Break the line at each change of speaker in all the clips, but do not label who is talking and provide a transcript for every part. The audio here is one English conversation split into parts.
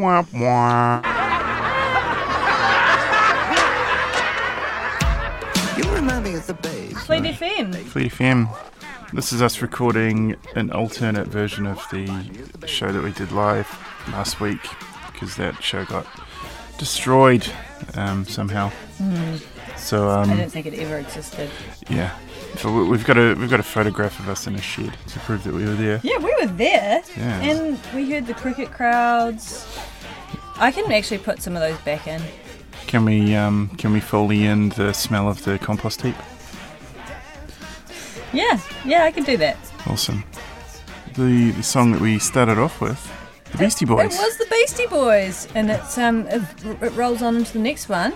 Womp womp.
You remind me of the babe.
Fleet FM.
Fleet FM. This is us recording an alternate version of the show that we did live last week because that show got destroyed um, somehow. Mm.
So
um,
I don't think it ever existed.
Yeah. So we've got a we've got a photograph of us in a shed to prove that we were there.
Yeah, we were there.
Yeah.
And we heard the cricket crowds. I can actually put some of those back in.
Can we um, can we fully in the smell of the compost heap?
Yeah, yeah, I can do that.
Awesome. The, the song that we started off with, the Beastie Boys.
It, was the Beastie Boys, and it's um it, it rolls on into the next one,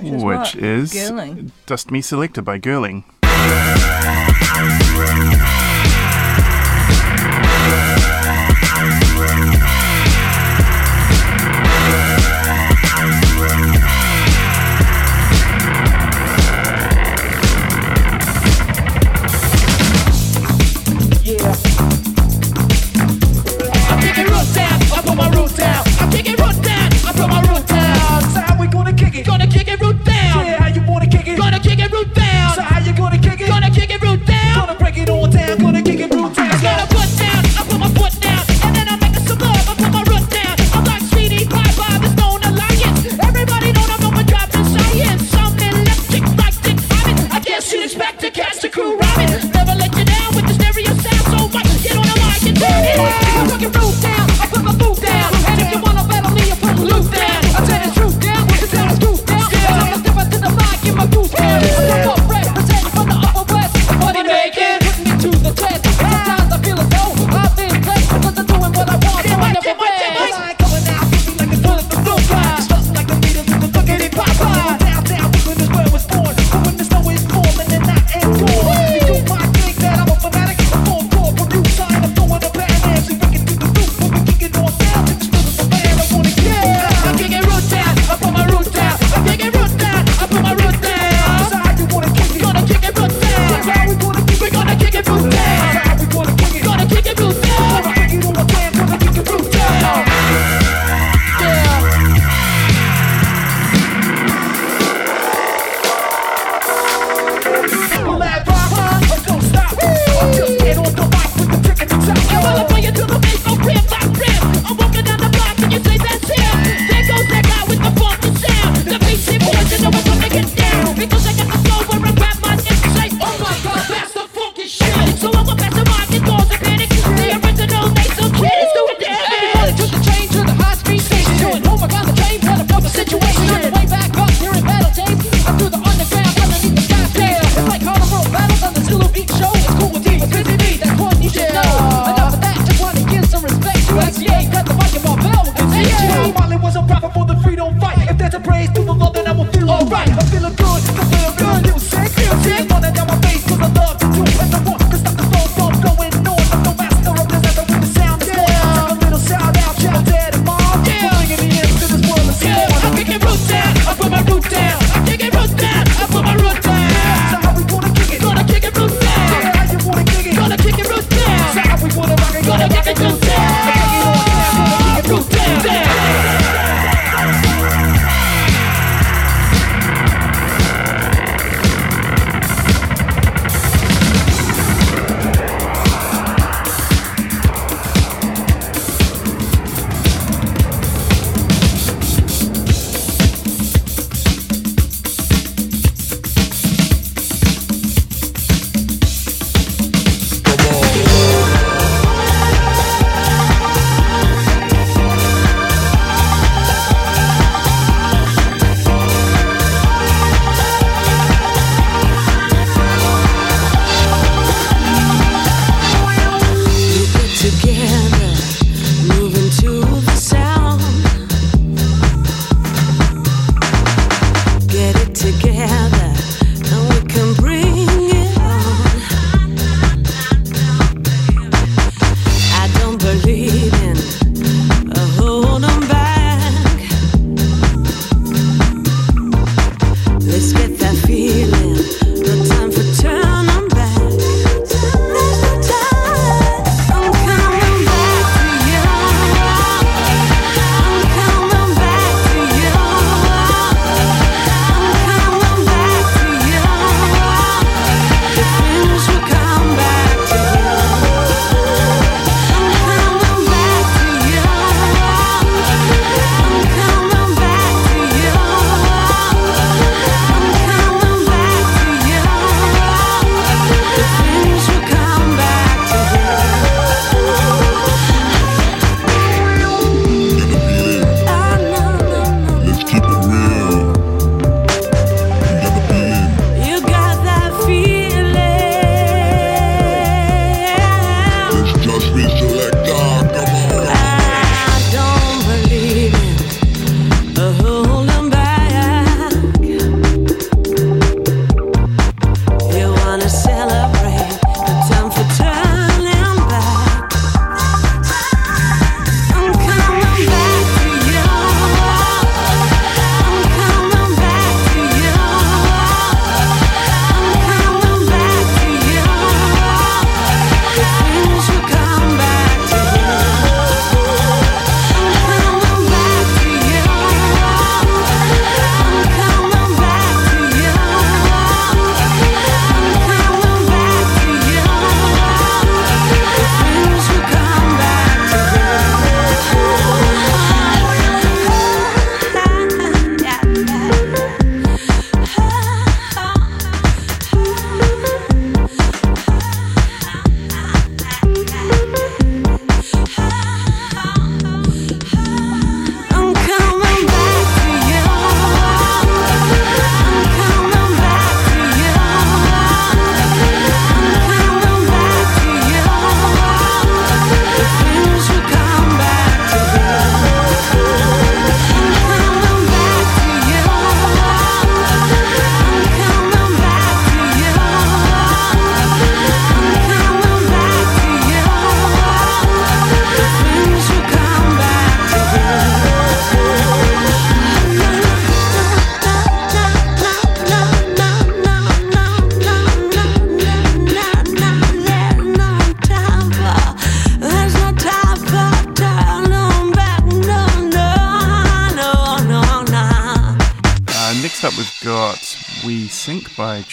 which, is,
which
Girling.
Dust Me Selector by Girling.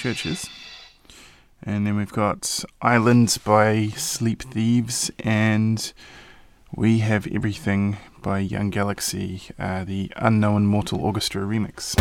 Churches. And then we've got Islands by Sleep Thieves. And We Have Everything by Young Galaxy, uh, the Unknown Mortal Orchestra remix.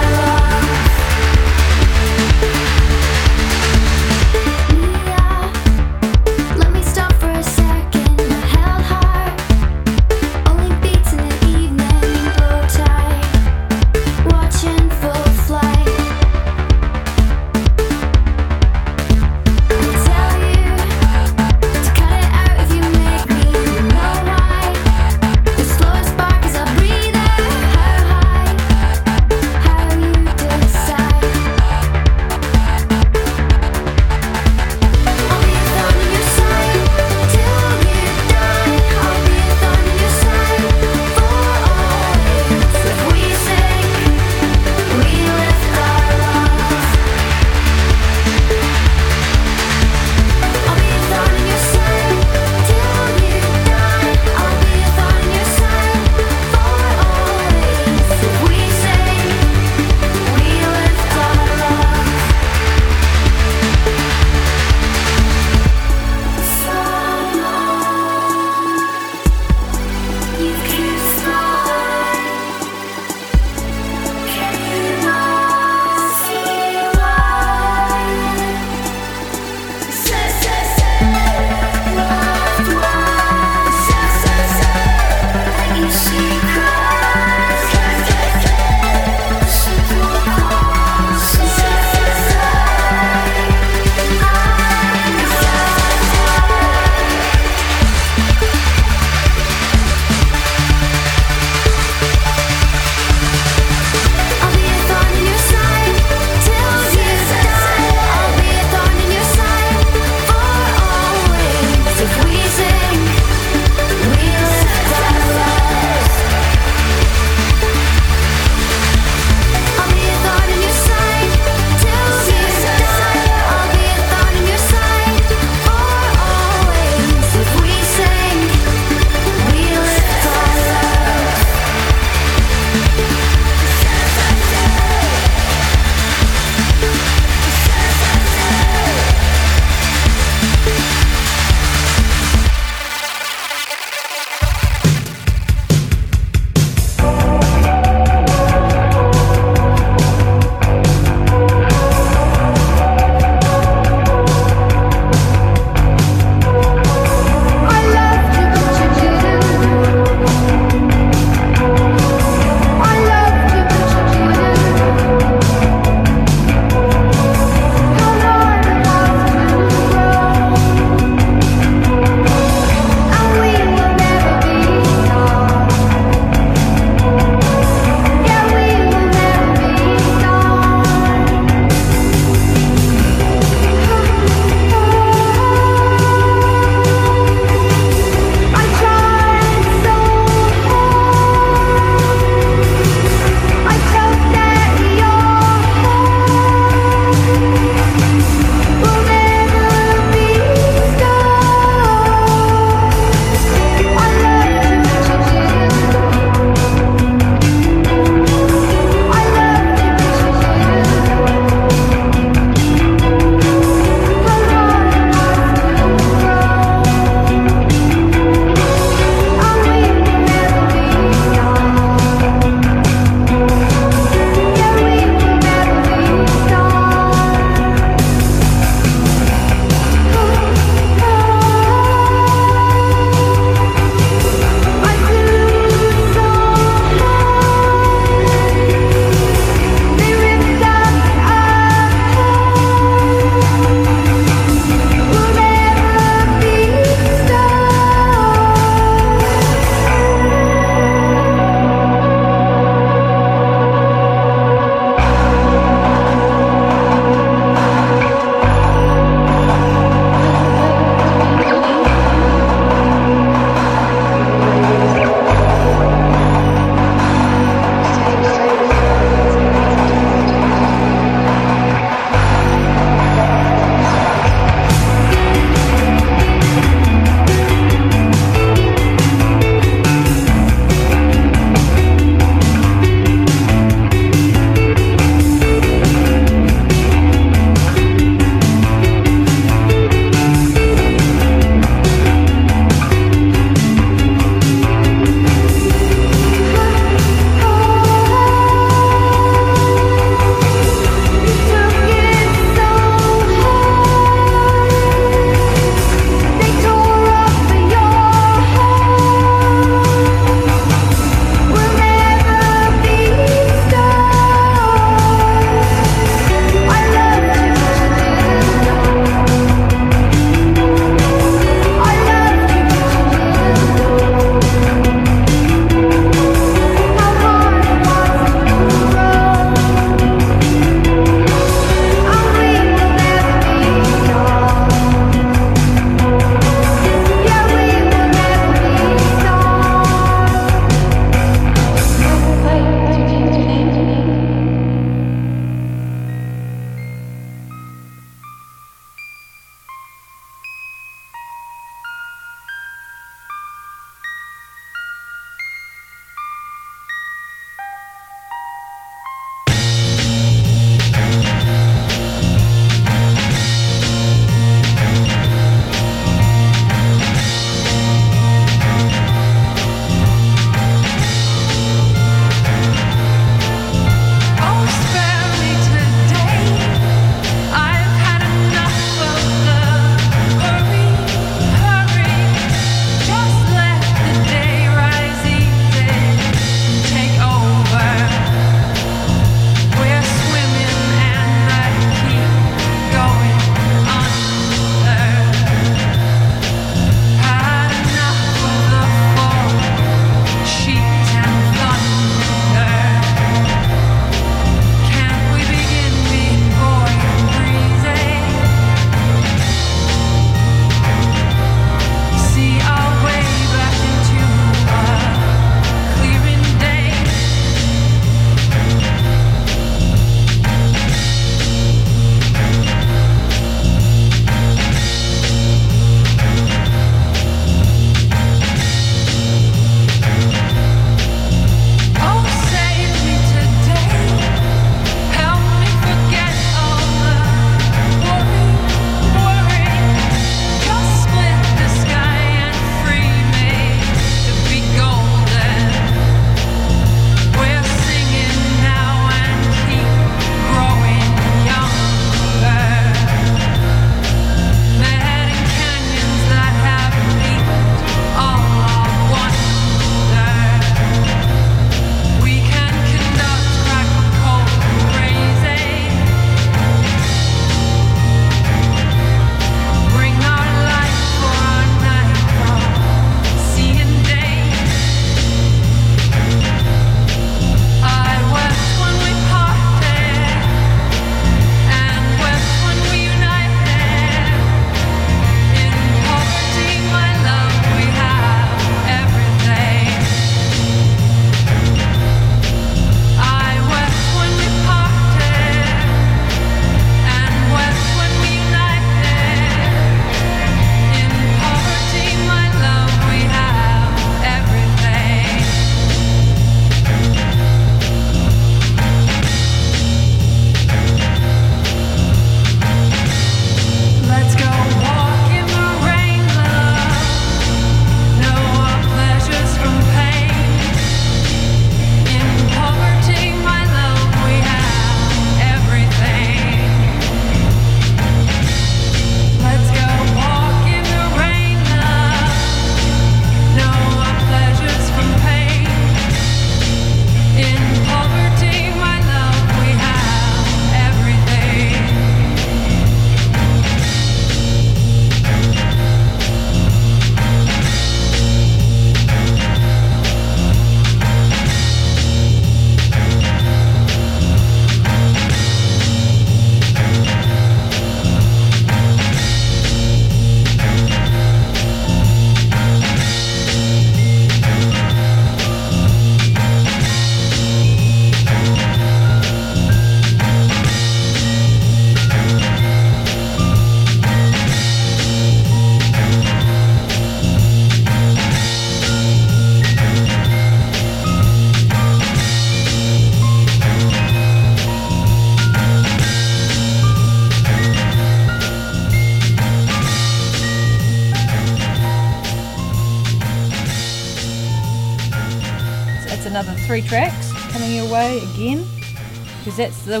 The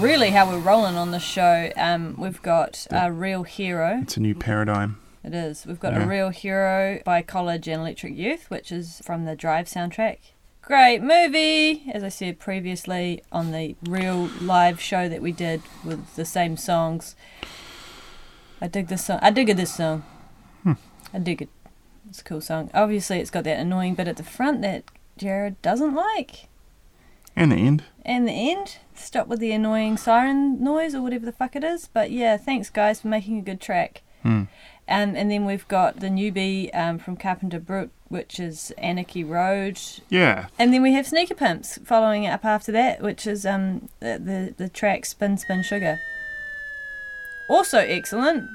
really how we're rolling on the show. Um, we've got a real hero.
It's a new paradigm.
It is. We've got
Yeah.
a real hero by College and Electric Youth, which is from the Drive soundtrack. Great movie, as I said previously on the real live show that we did with the same songs. I dig this song. I dig this song. I dig it. It's a cool song. Obviously, it's got that annoying bit at the front that Jared doesn't like.
And the end.
And the end, stop with the annoying siren noise or whatever the fuck it is. But yeah, thanks guys for making a good track.
Hmm.
Um, and then we've got the newbie um, from Carpenter Brut, which is Anarchy Road.
Yeah.
And then we have Sneaker Pimps following up after that, which is um, the, the, the track Spin Spin Sugar. Also excellent.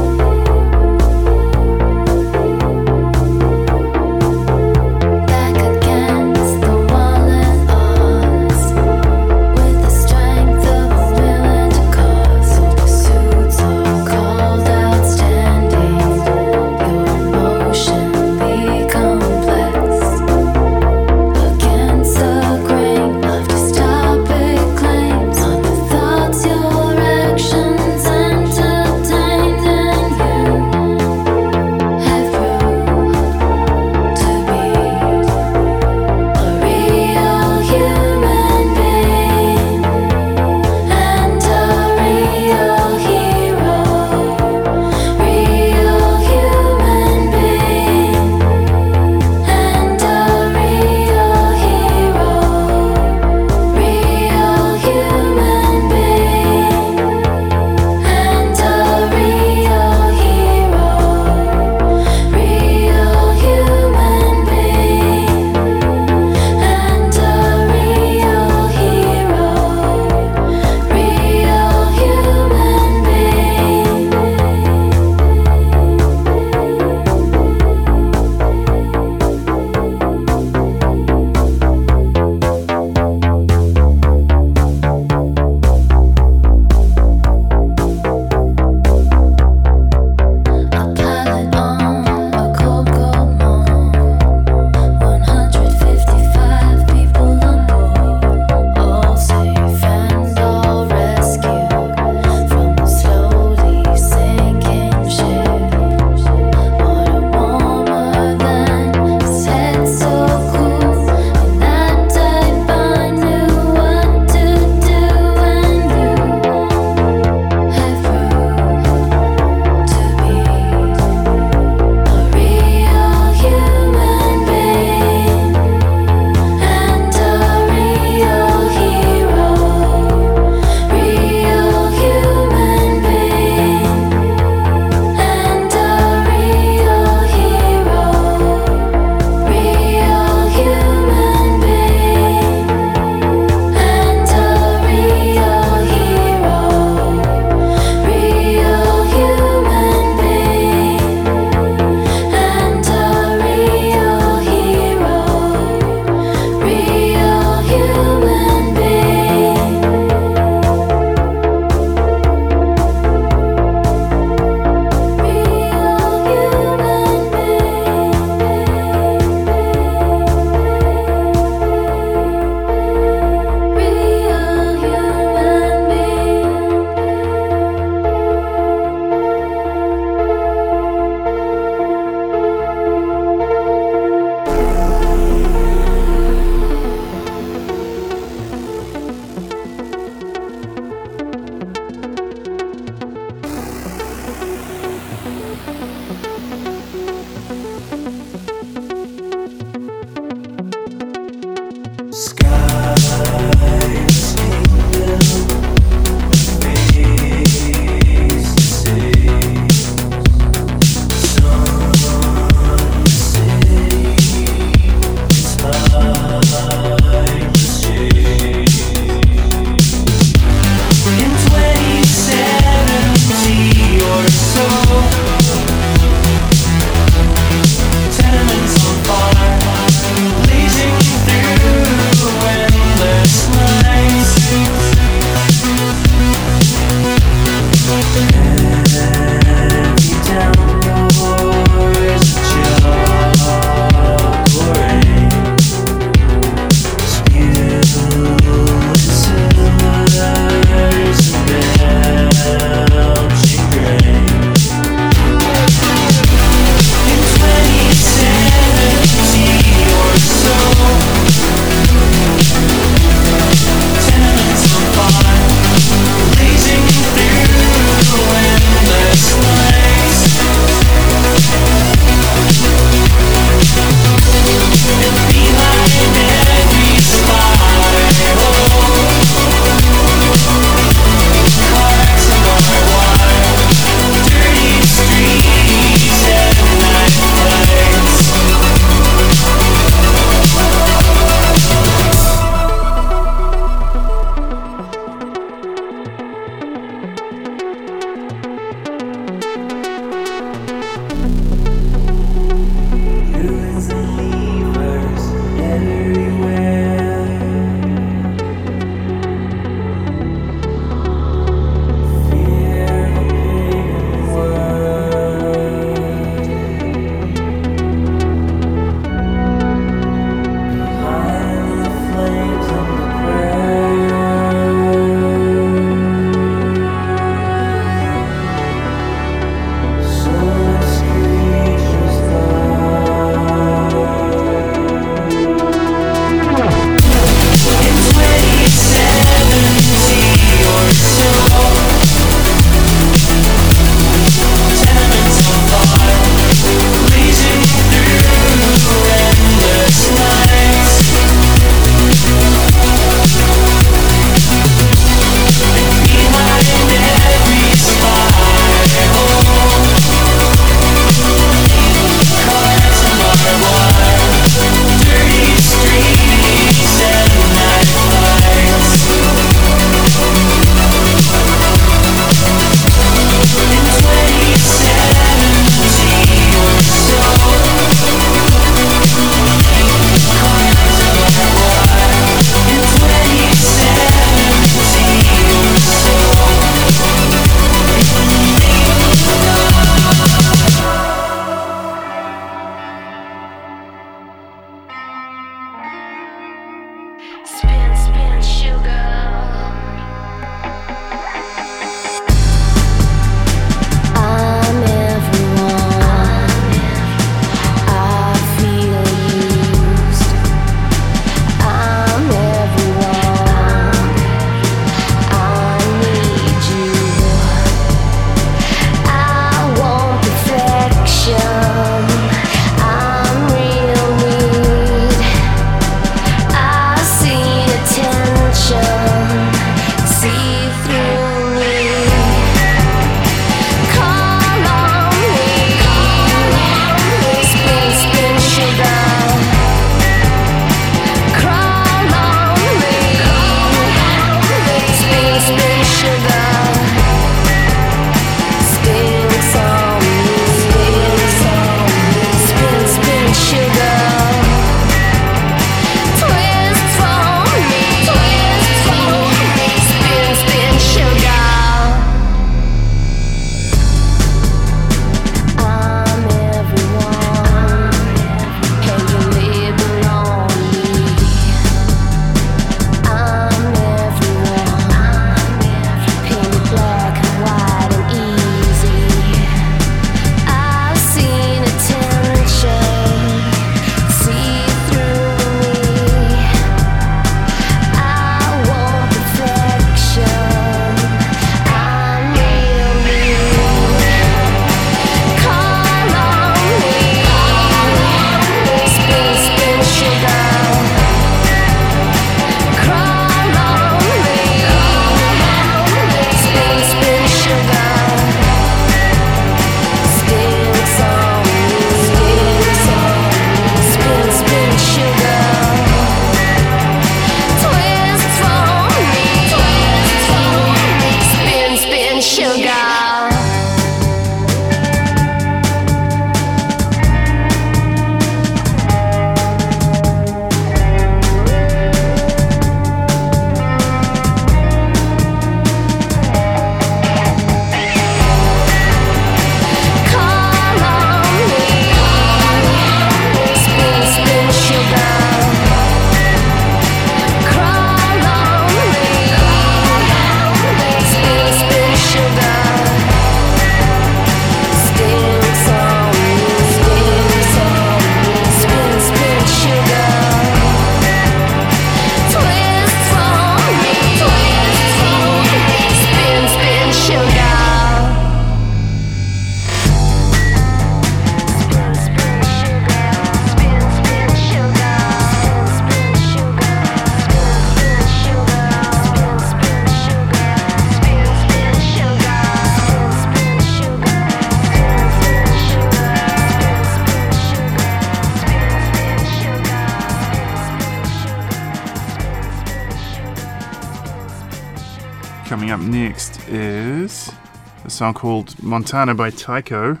Song called Montana by Tycho,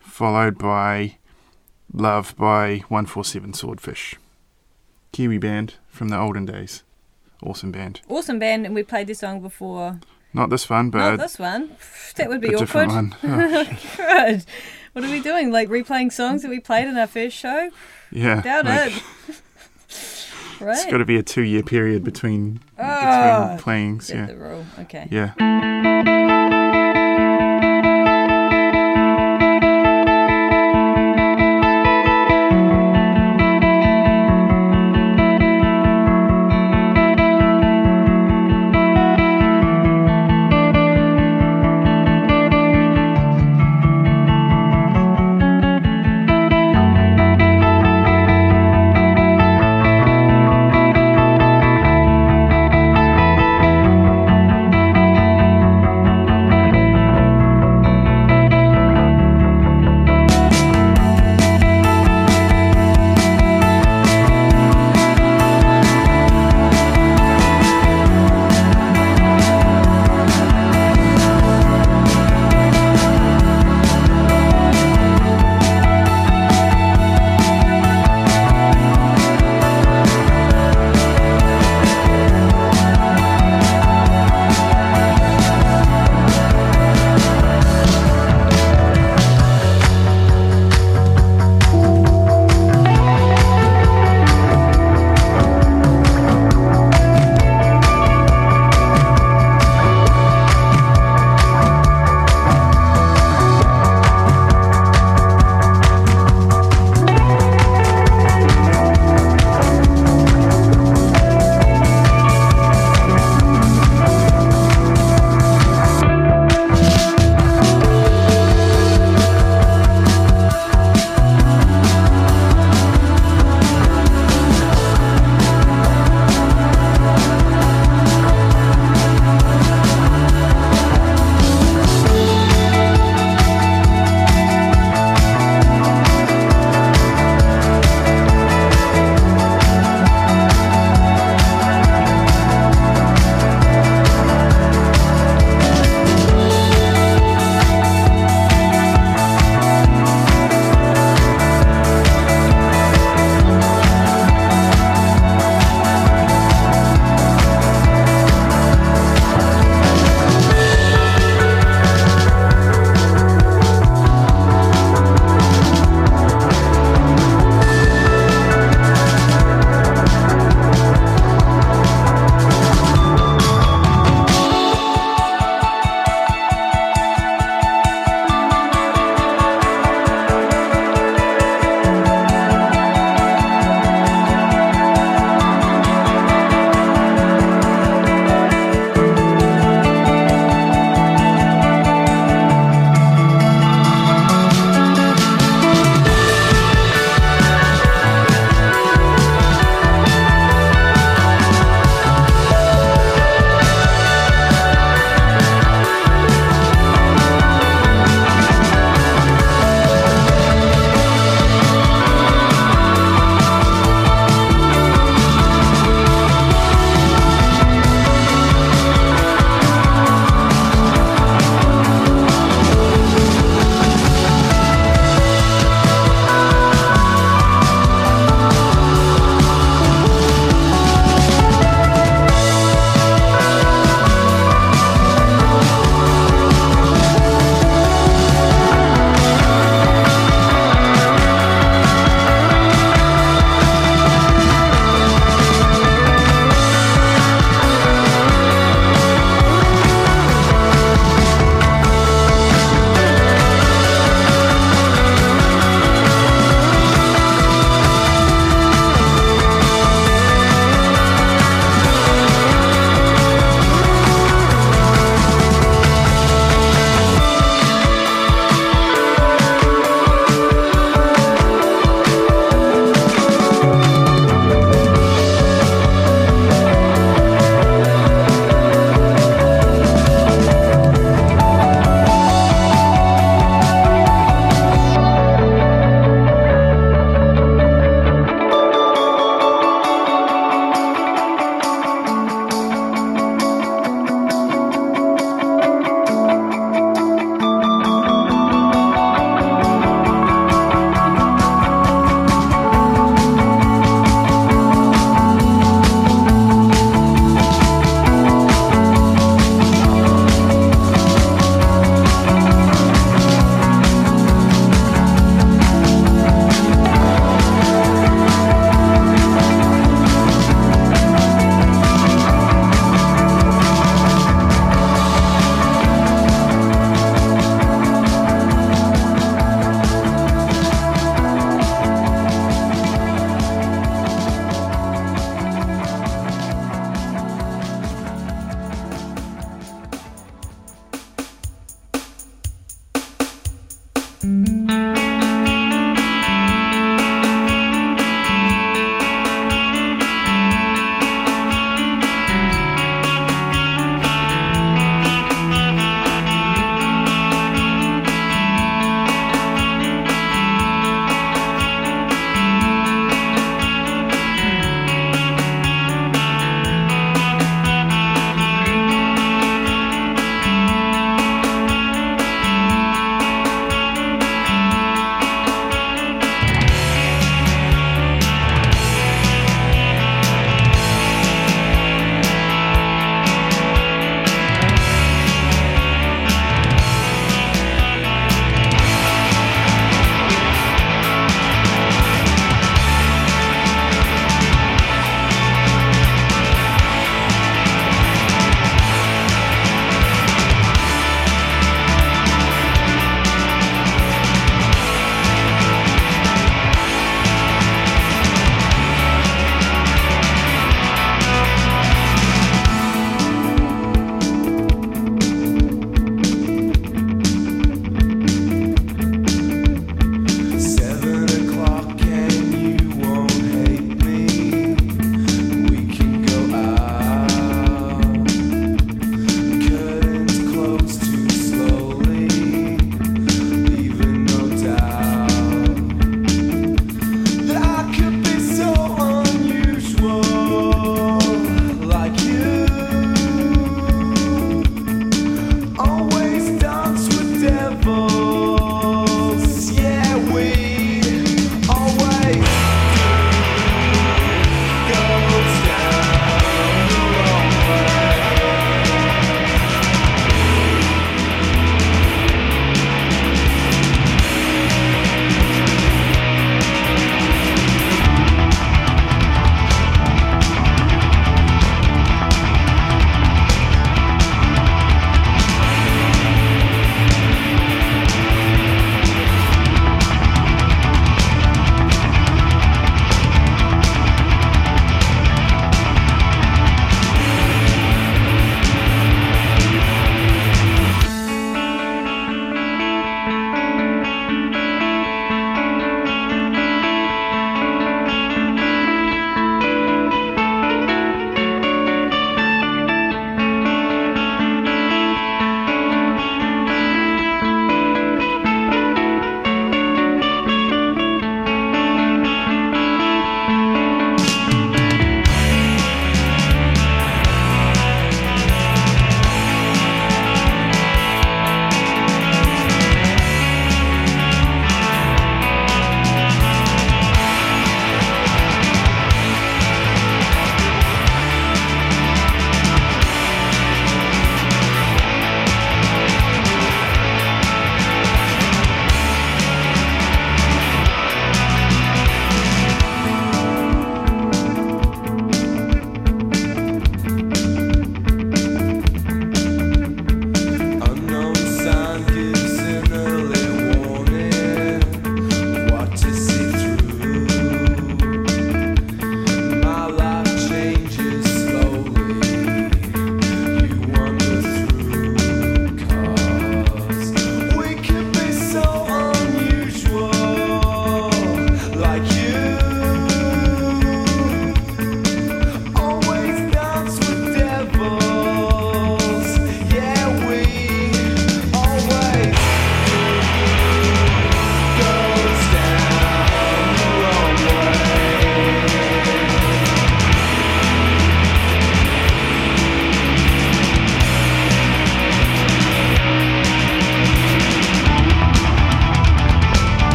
followed by Love by 147 Swordfish. Kiwi band from the olden days. Awesome band.
Awesome band, and we played this song before.
Not this one, but
Not this one. That would
a
be awkward.
different one. Oh,
Good. What are we doing? Like replaying songs that we played in our first show?
yeah.
Doubt
like,
it.
It's
right.
got to be a two year period between,
Ah,
between playings. Yeah.
the rule. Okay.
Yeah.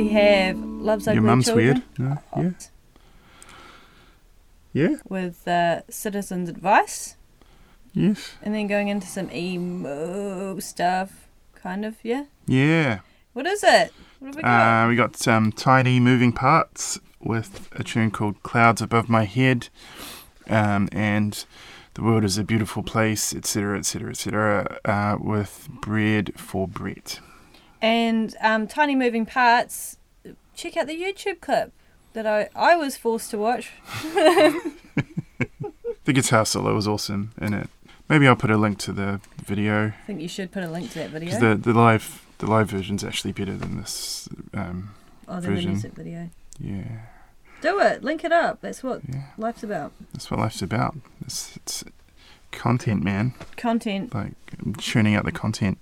We have Love's Ugly
Your mum's
Children
weird. No? Yeah. Yeah.
with uh, Citizens Advice,
Yes.
and then going into some emo stuff, kind of. Yeah.
Yeah.
What is it? What have we got?
Uh, we got some tiny moving parts with a tune called Clouds Above My Head, um, and The World is a Beautiful Place, etc., etc., etc., uh, with Bread for Brett.
And um, tiny moving parts. Check out the YouTube clip that I, I was forced to watch.
The guitar solo was awesome in it. Maybe I'll put a link to the video
I think you should put a link to that video.
because the, the live the live version's actually better than this. Um,
oh, the
version.
music video.
yeah,
Do it. Link it up. That's what
yeah,
life's about.
that's what life's about. It's, it's content, man.
Content.
Like churning out the content.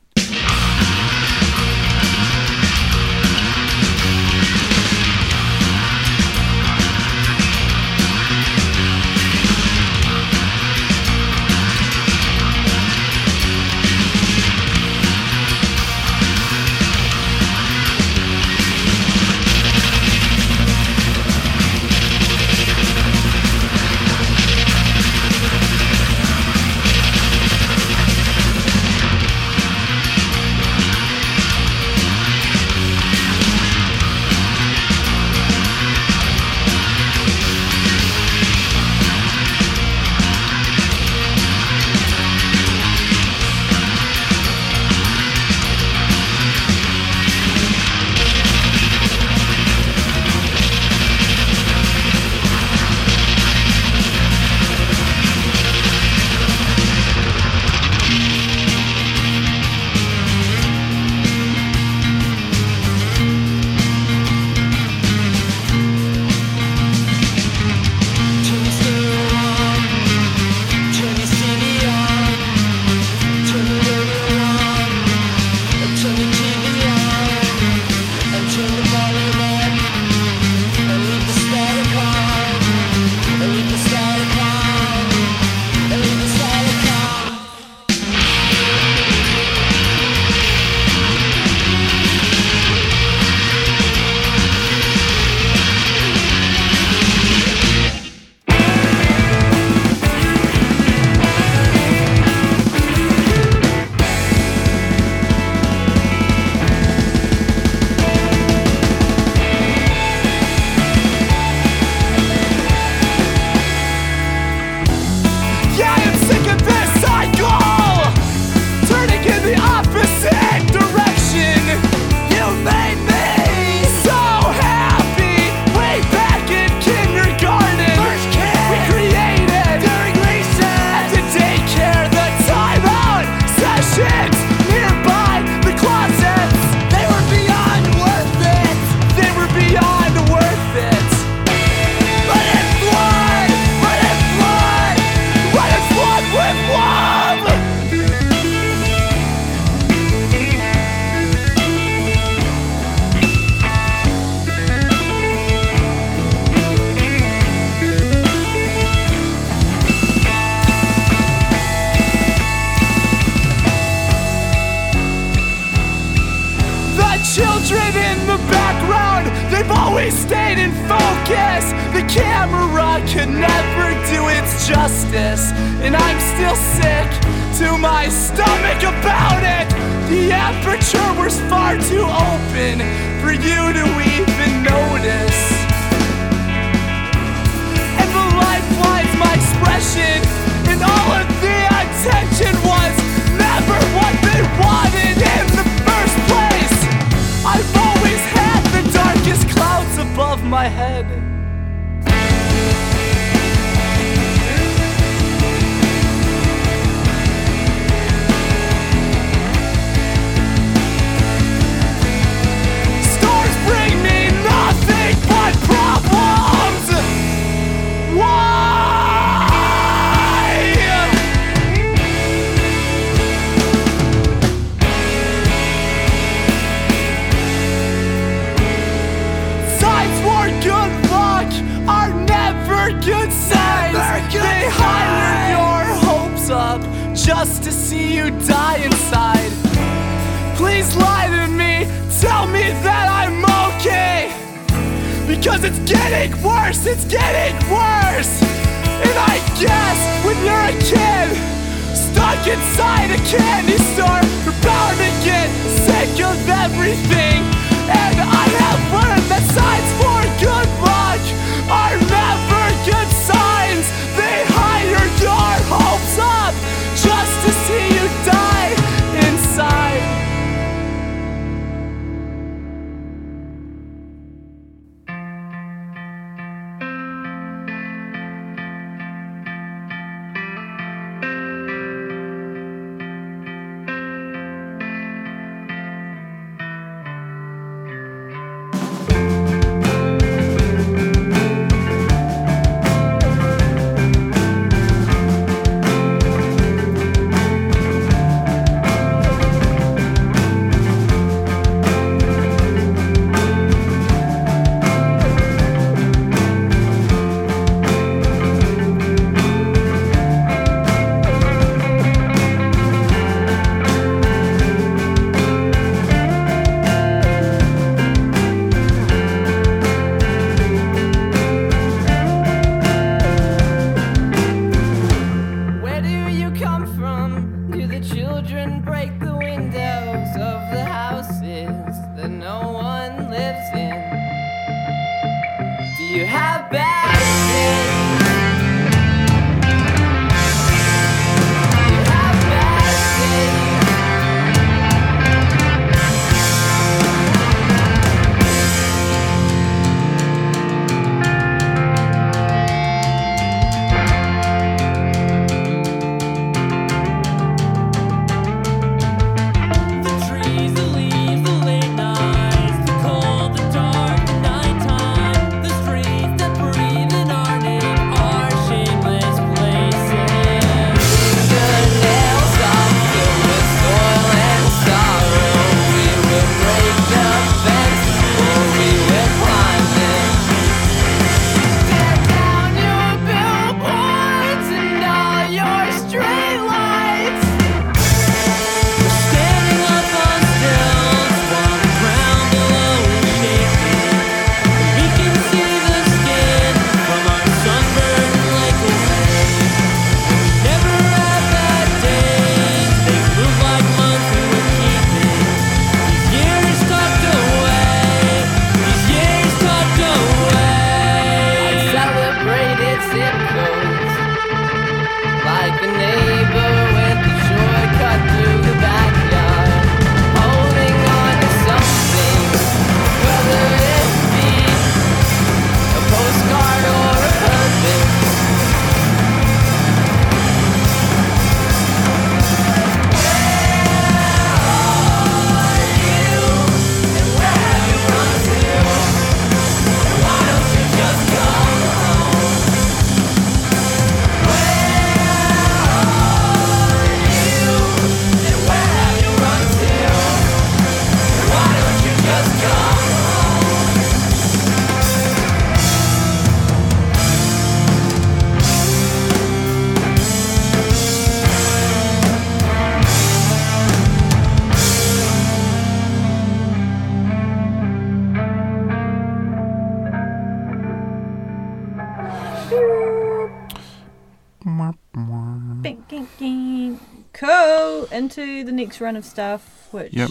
Next run of stuff, which
Yep.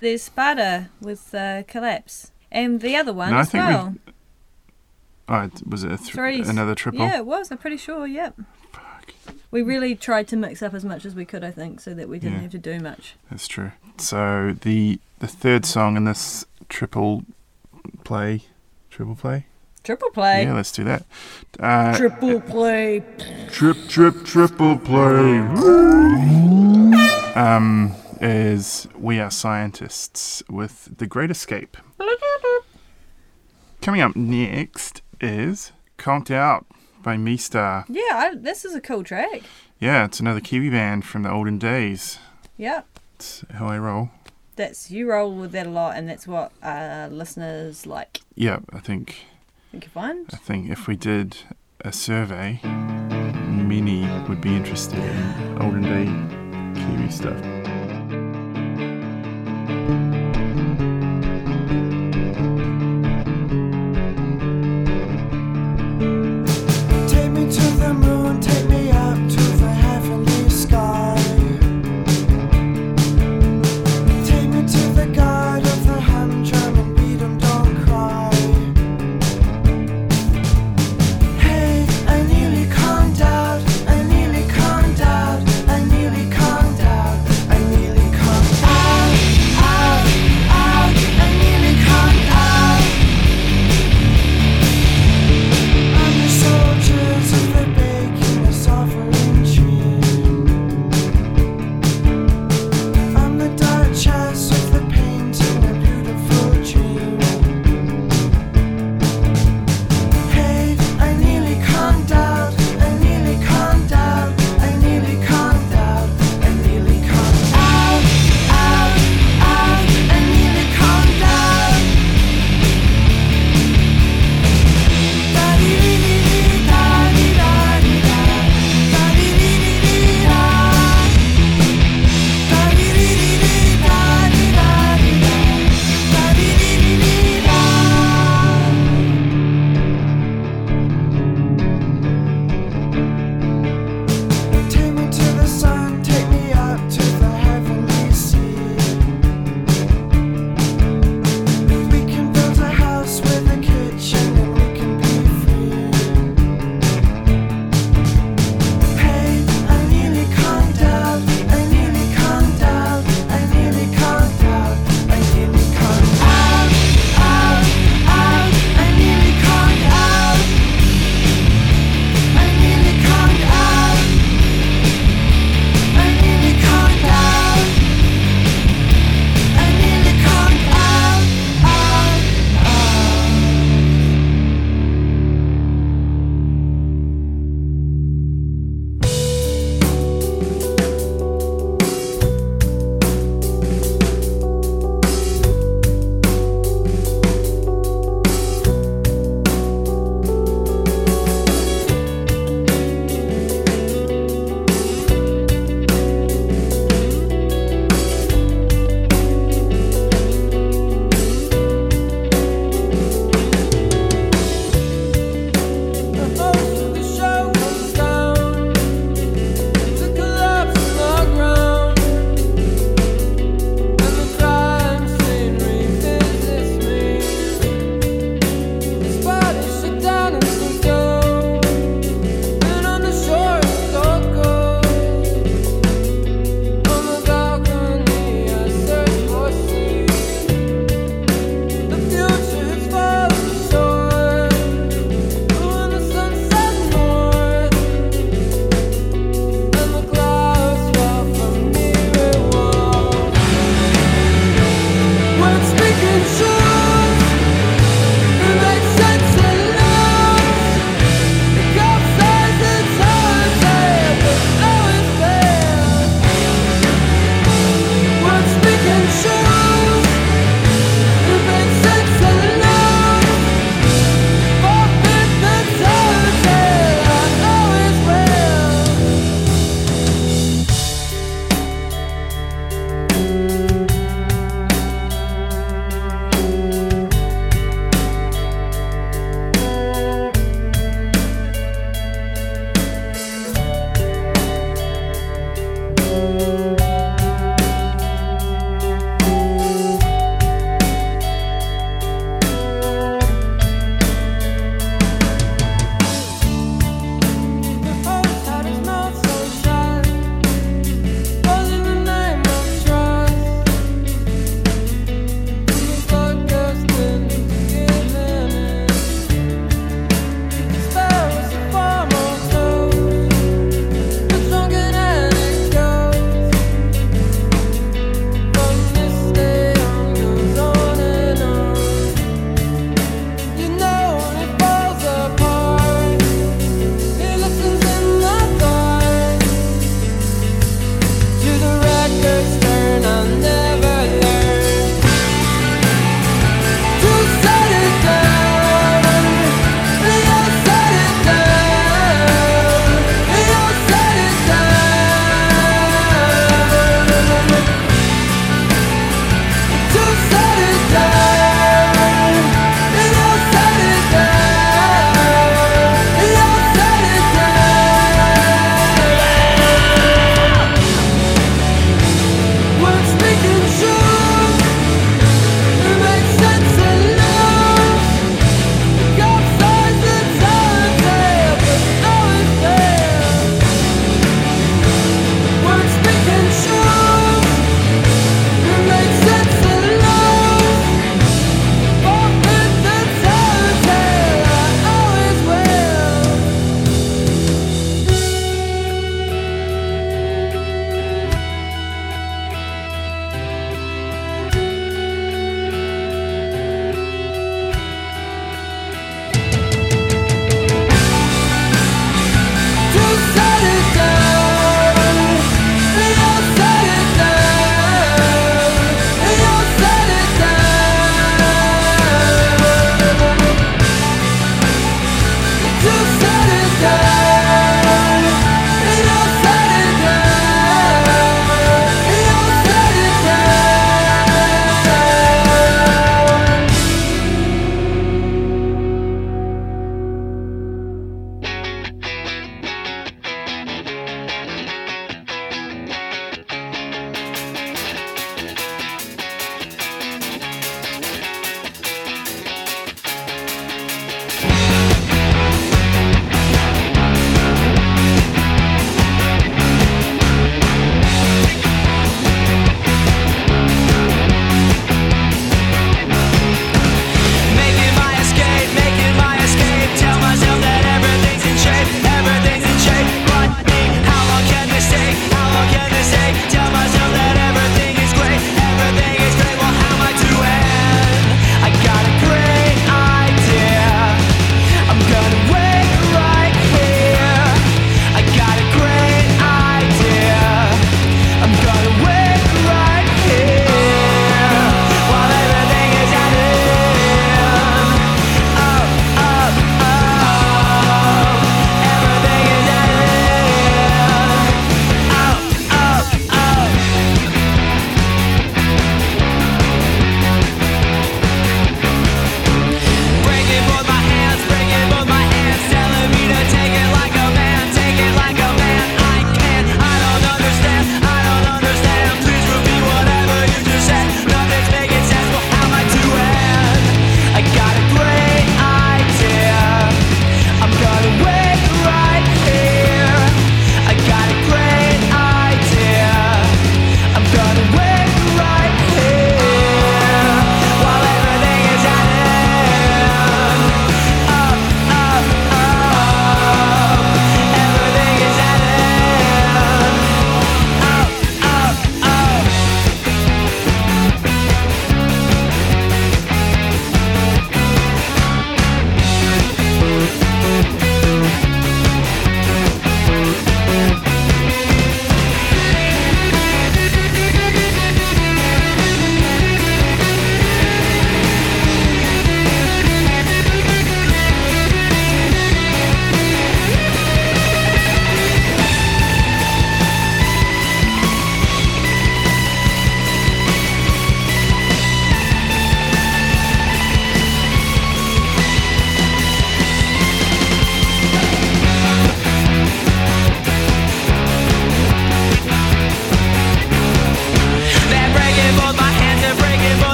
there's Sparta with uh, Collapse, and the other one
No, I
as
think we-
well.
Oh, it- was it a thr
Threes.
another triple?
Yeah, it was. I'm pretty sure. Yep. We really tried to mix up as much as we could, I think, so that we didn't
Yeah.
have to do much.
That's true. So the the third song in this triple play, triple play.
Triple play.
Yeah, let's do that. Uh,
Triple play.
Trip, trip, triple play. Um, is We Are Scientists with The Great Escape. Coming up next is Conked Out by Me Star.
Yeah, I, this is a cool track.
Yeah, it's another Kiwi band from the olden days.
Yep.
It's how I roll.
That's you roll with that a lot, and that's what uh, listeners like.
Yeah, I think
Think you find?
I think if we did a survey, many would be interested in olden day Kiwi stuff.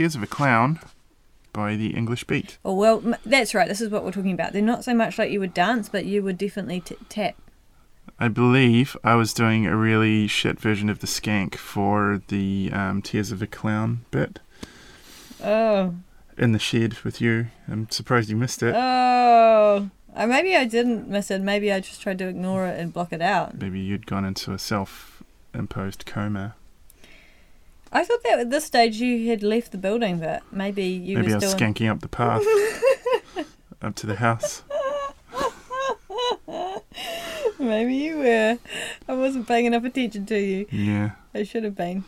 Tears of a Clown by the English Beat.
Oh well, that's right. This is what we're talking about. They're not so much like you would dance, but you would definitely t- tap.
I believe I was doing a really shit version of the skank for the um, Tears of a Clown bit
Oh,
in the shed with you. I'm surprised you missed it.
oh. Uh, maybe I didn't miss it. Maybe I just tried to ignore it and block it out.
Maybe you'd gone into a self imposed coma.
I thought that at this stage you had left the building, but maybe you
Maybe I
were
was
still.
skanking up the path up to the house.
maybe you were. I wasn't paying enough attention to you.
Yeah.
I should have been.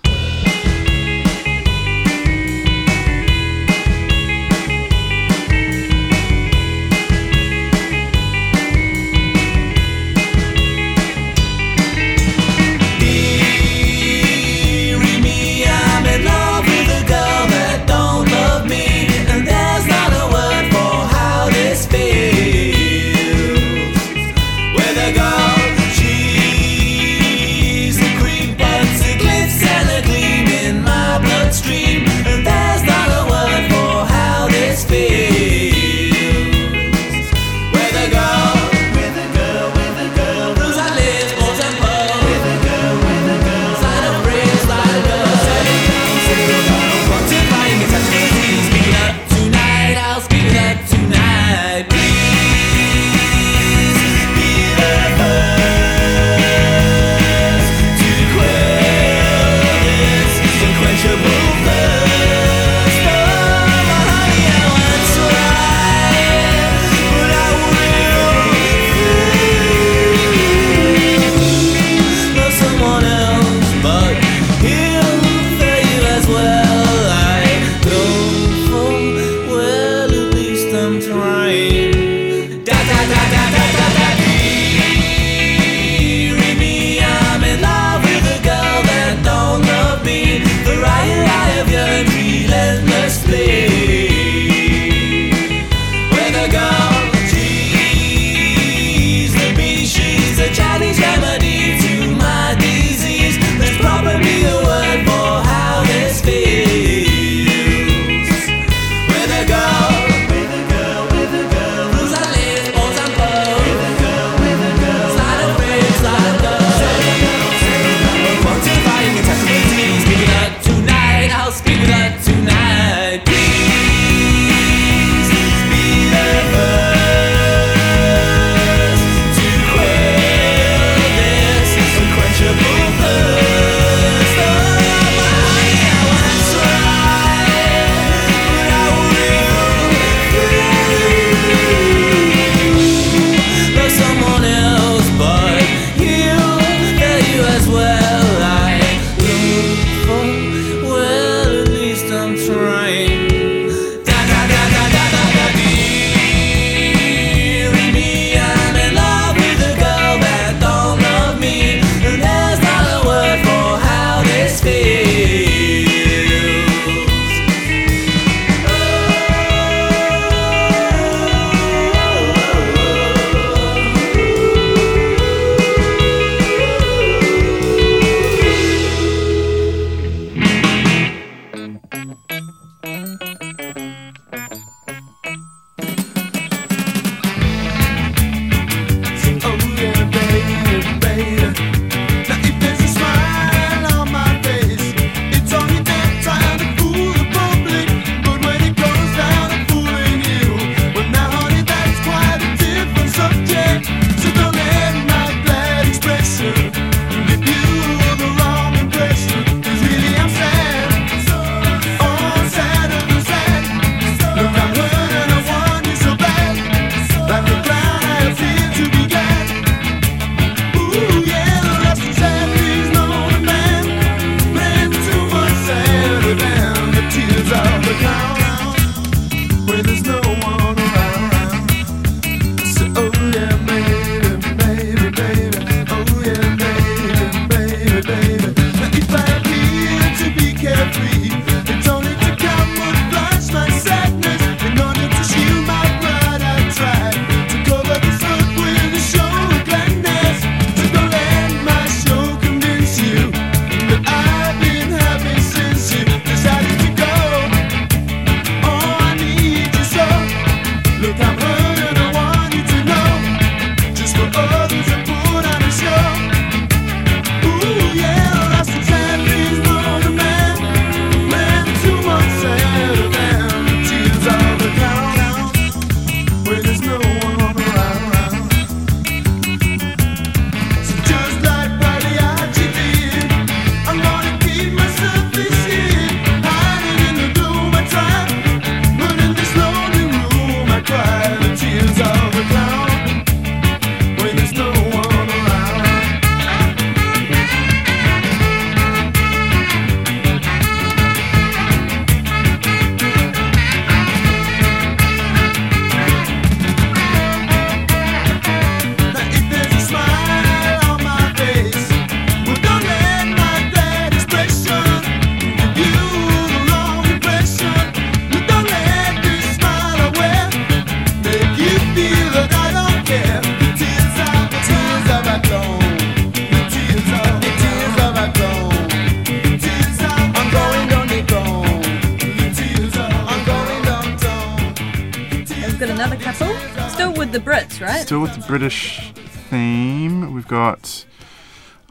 British theme, we've got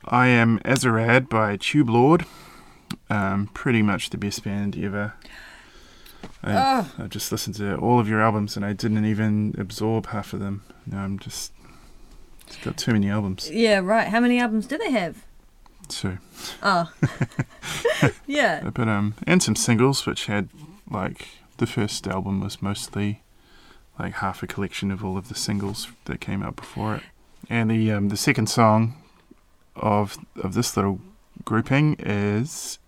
I Am Azaad by Tubelord. Um, pretty much the best band ever. I,
Oh.
I just listened to all of your albums and I didn't even absorb half of them. Now I'm just. It's got too many albums.
Yeah, right. How many albums do they have?
So,
Oh. yeah.
but um, and some singles which had like the first album was mostly like half a collection of all of the singles that came out before it, and the um, the second song of of this little grouping is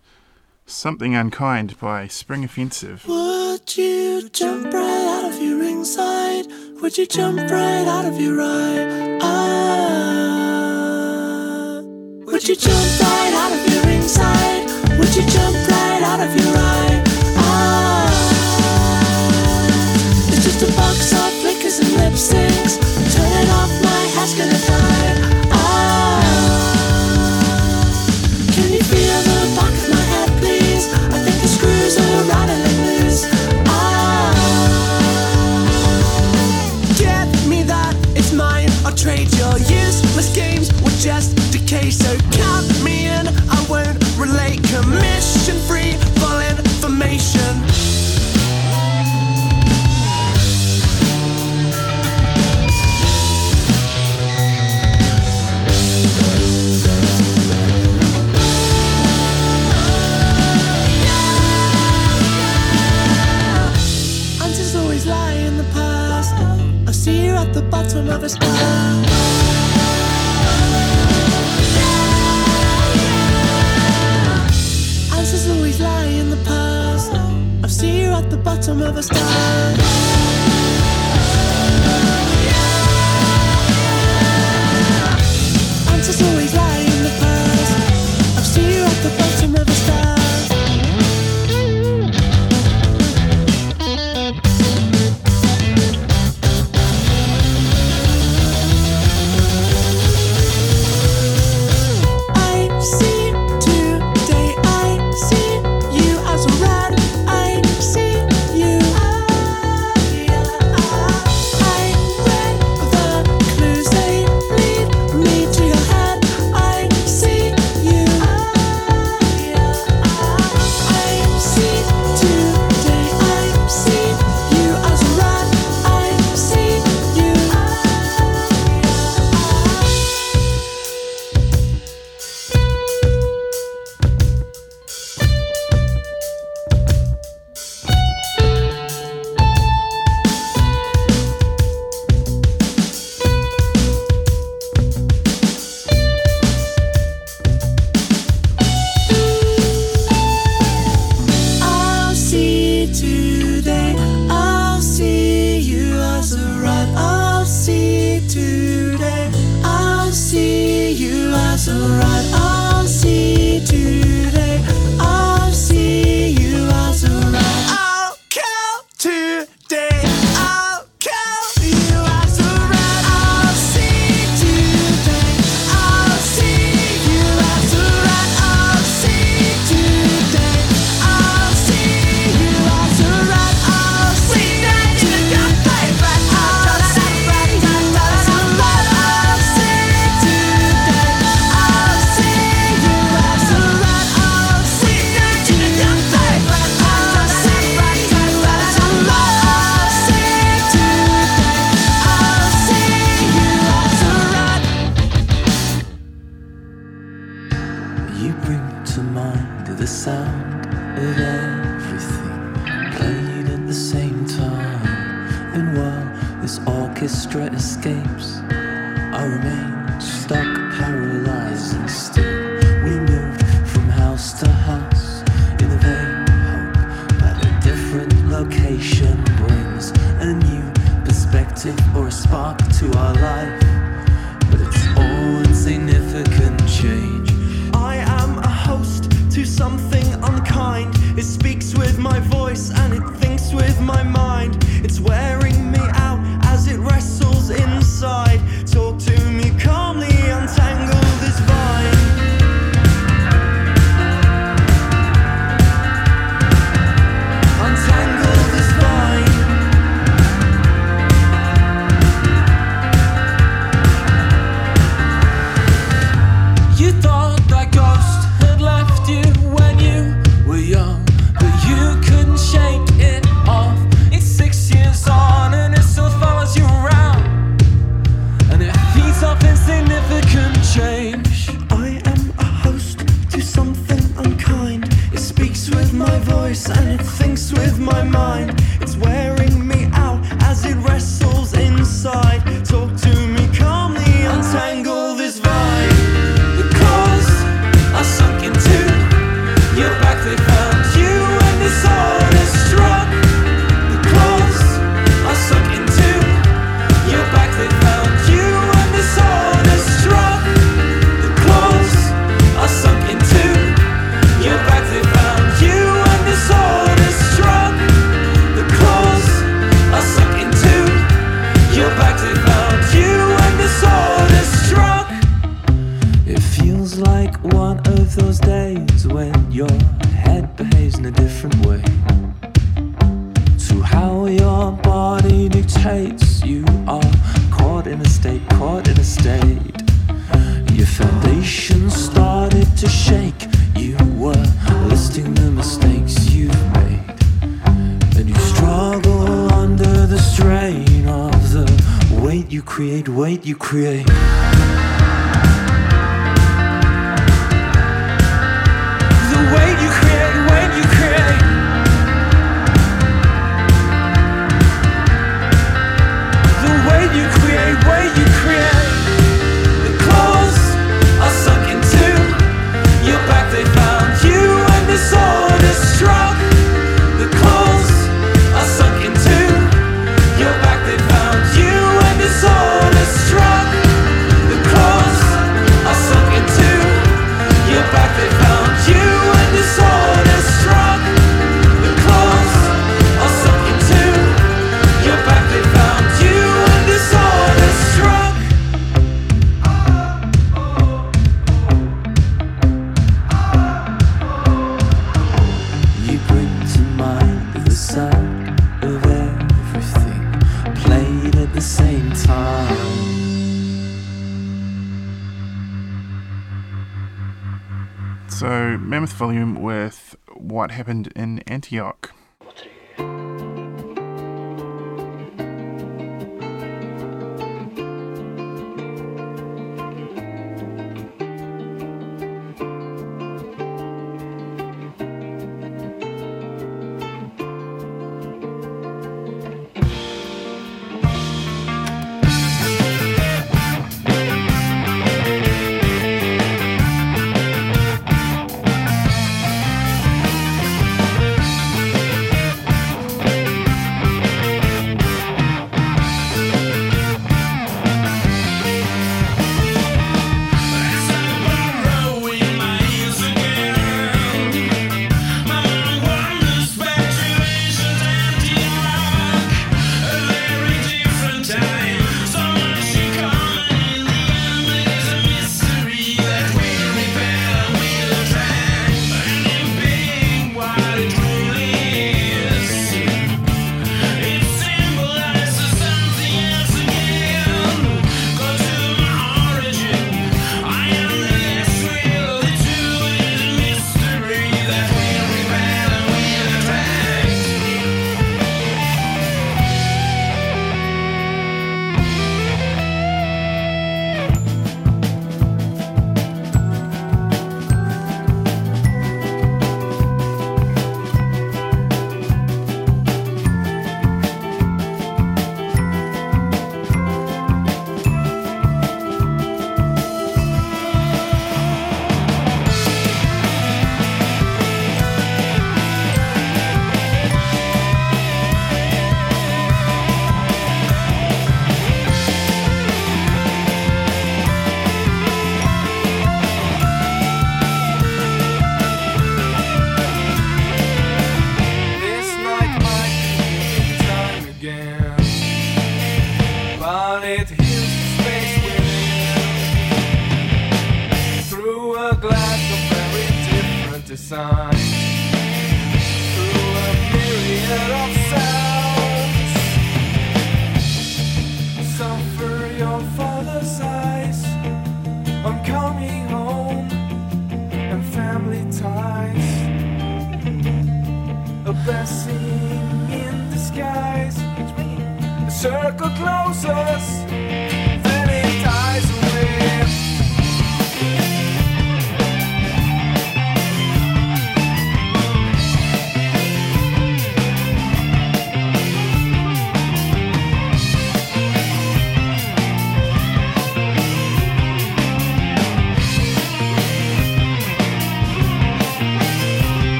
"Something Unkind" by Spring Offensive.
Would you jump right out of your ringside? Would you jump right out of your eye? Ah. Would you jump right out of your ringside? Would you jump right out of your right? A box of flickers and lip at the bottom of a star. Answers always lie in the past. I'll see you at the bottom of a star. Answers always lie in the past. I'll see you at the bottom of a star.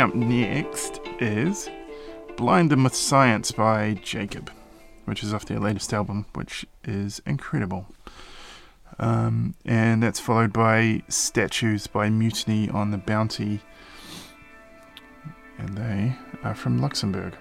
Coming up
next is Blind Them with Science by Jakob, which is off their latest album, which is incredible. Um, and that's followed by Statues by Mutiny on the Bounty, and they are from Luxembourg.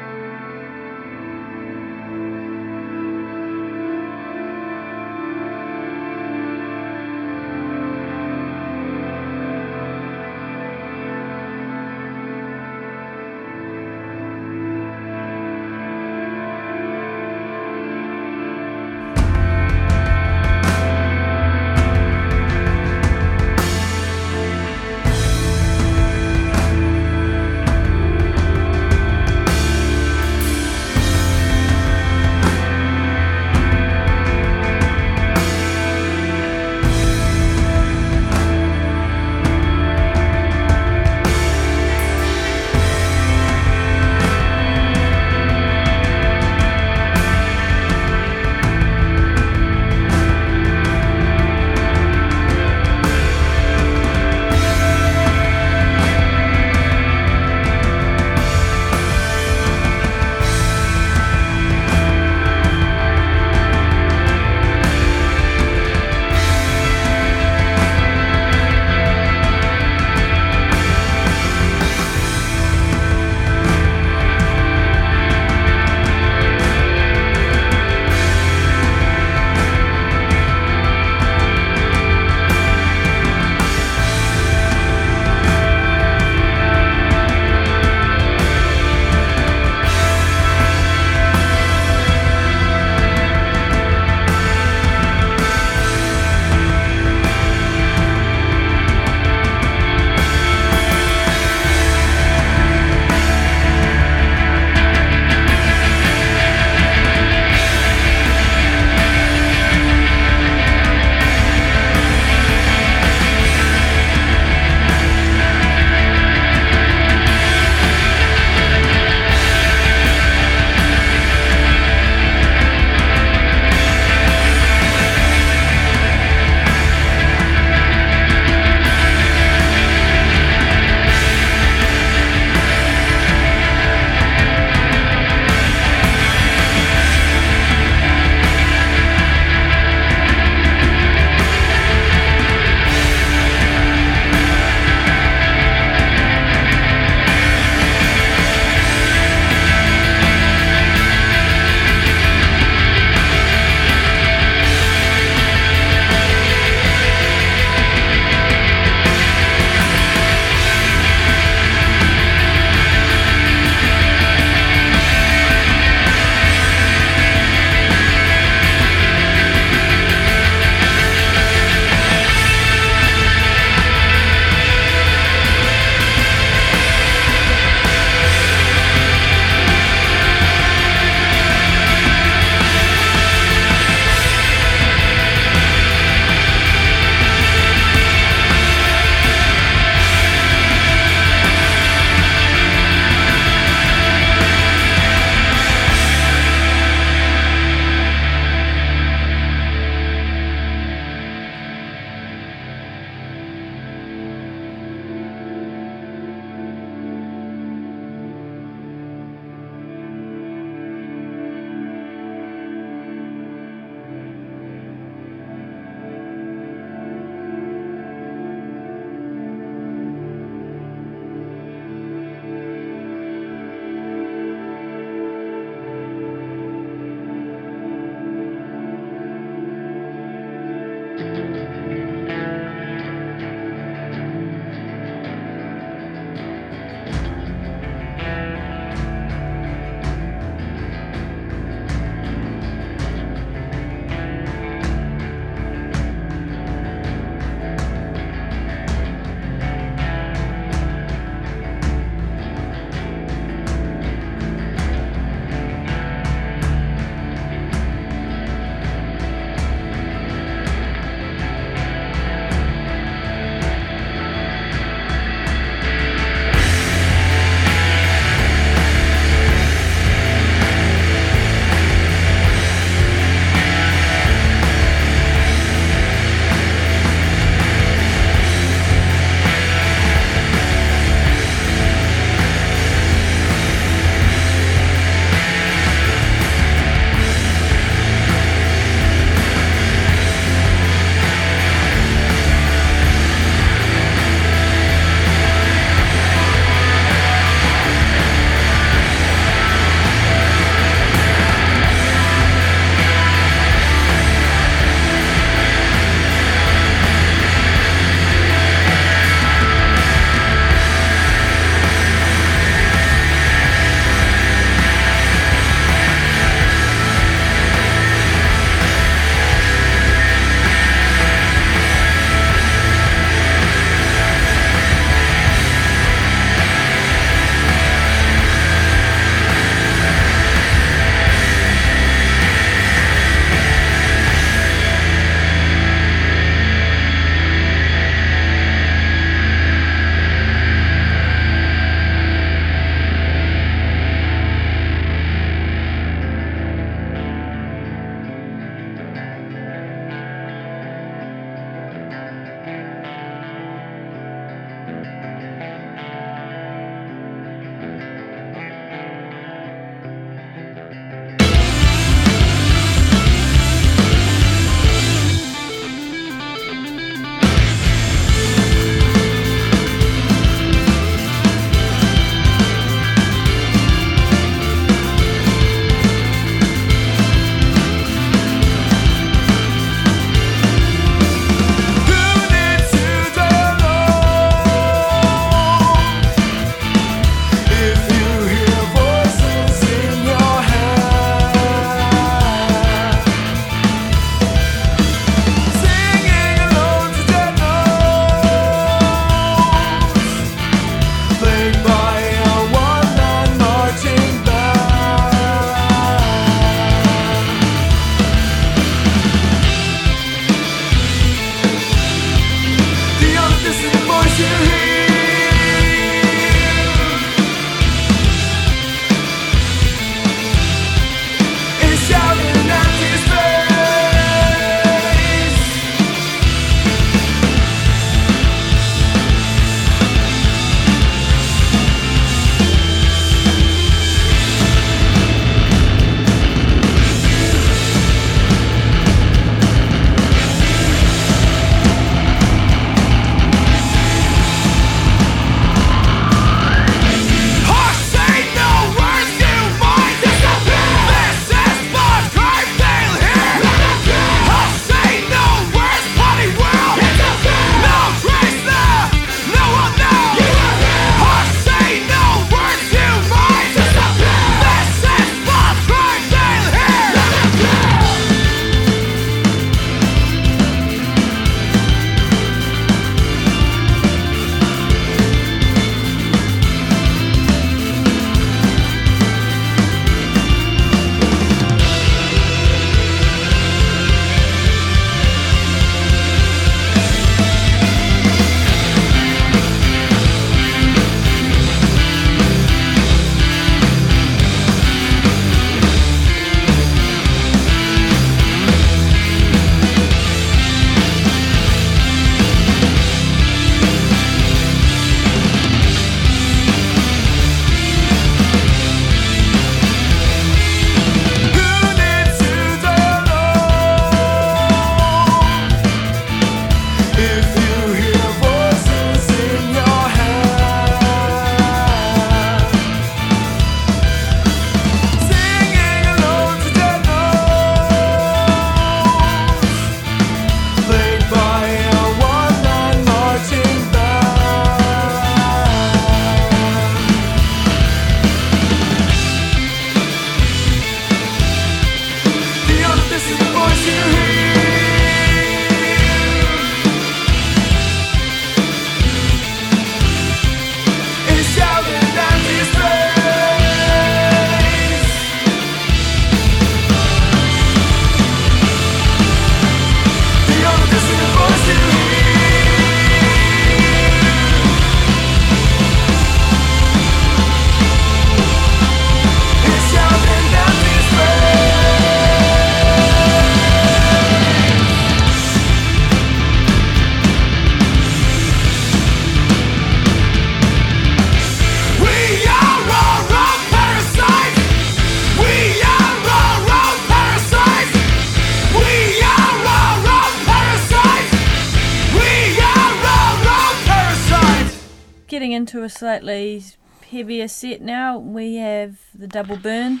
Moving into a slightly heavier set now. We have the double burn,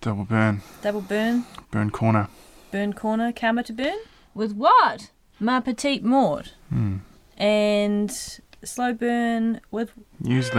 Double burn.
double burn,
Burn corner.
burn corner, karma to burn. With what? Ma Petite Maud.
Hmm.
And slow burn with
Use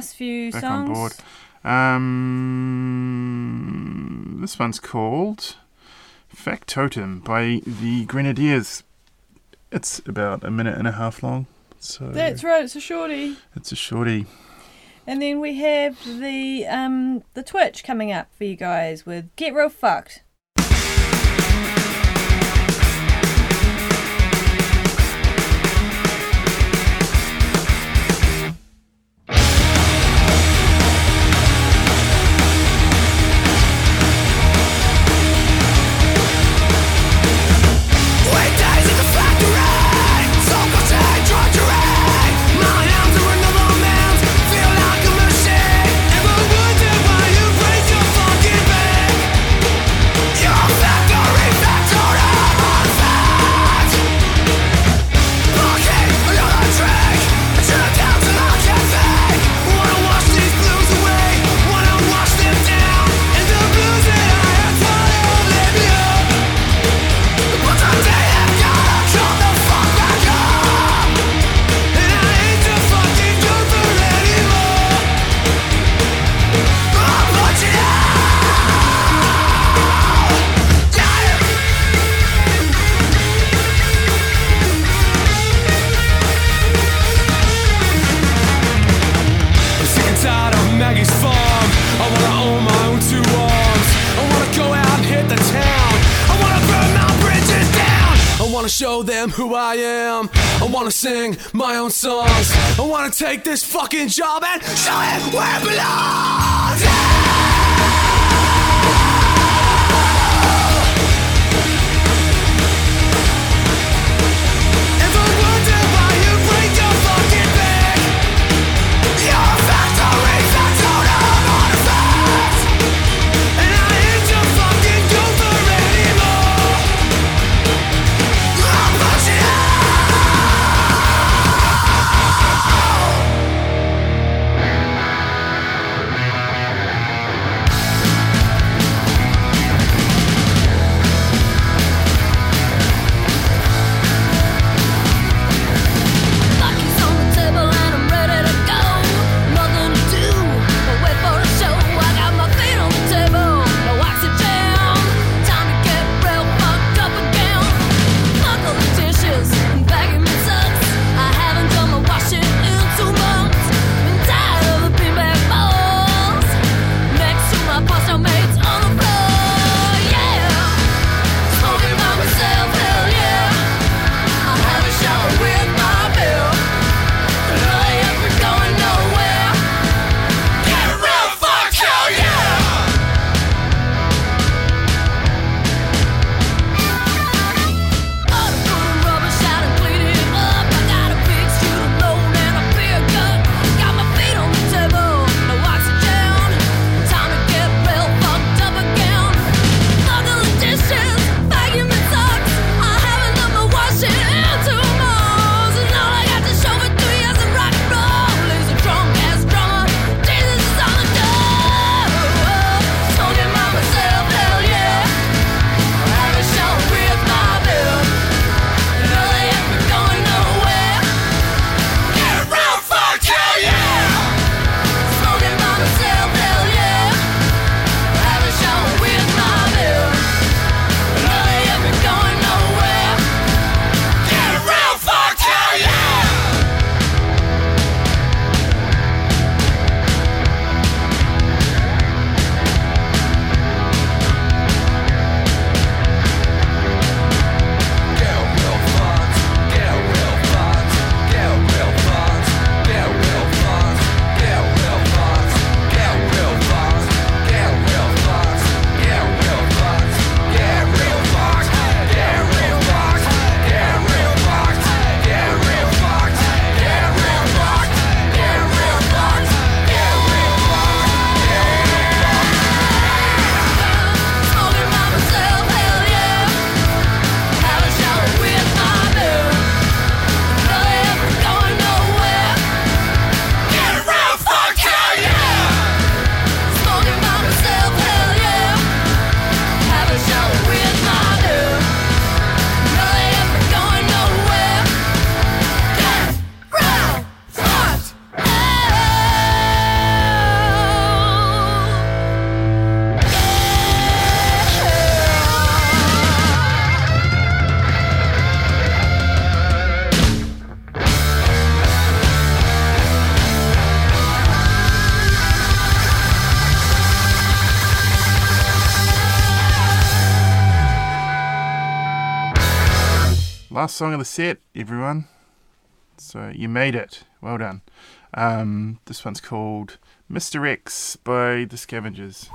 last few
back
songs.
on board. Um, this one's called Factotum by the Grenadiers. It's about a minute and a half long, so
That's right. It's a shorty.
it's a shorty.
And then we have the um the Twitch coming up for you guys with Get Real Fucked.
Who I am. I wanna sing my own songs. I wanna take this fucking job and show it where it belongs.
Last song of the set, everyone. So you made it. Well done. Um, this one's called Mr. X by The Scavengers.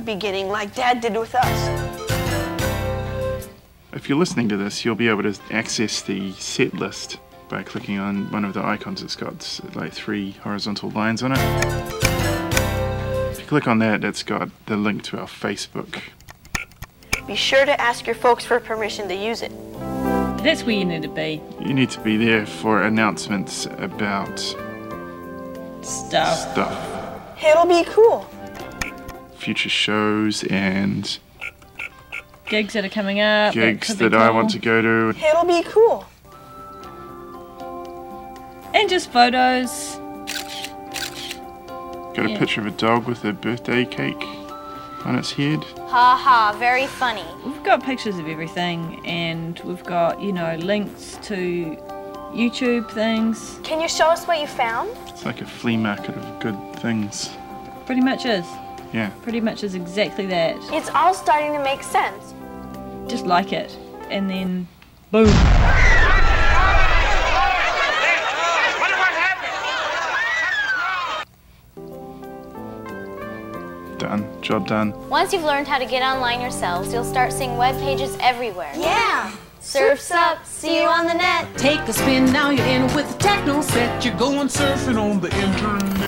The
beginning like Dad did with us.
If you're listening to this, you'll be able to access the set list by clicking on one of the icons. It's got like three horizontal lines on it. If you click on that, it's got the link to our Facebook.
Be sure to ask your folks for permission to use it.
That's where you need to be.
You need to be there for announcements about
Stuff.
stuff,
It'll be cool.
Future shows, and
Gigs that are coming up.
gigs
could be
that I want to go to.
It'll be cool.
And just photos.
Got a
Yeah.
picture of a dog with a birthday cake on its head.
Ha ha, very funny.
We've got pictures of everything, and we've got, you know, links to YouTube things.
Can you show us what you found?
It's like a flea market of good things.
Pretty much is.
Yeah.
Pretty much is exactly that.
It's all starting to make sense.
Just like it. And then boom.
Done. Job done.
Once you've learned how to get online yourselves, you'll start seeing web pages everywhere.
Yeah.
Surf's up. See you on the net.
Take a spin, now you're in with the techno set. You're going surfing on the internet.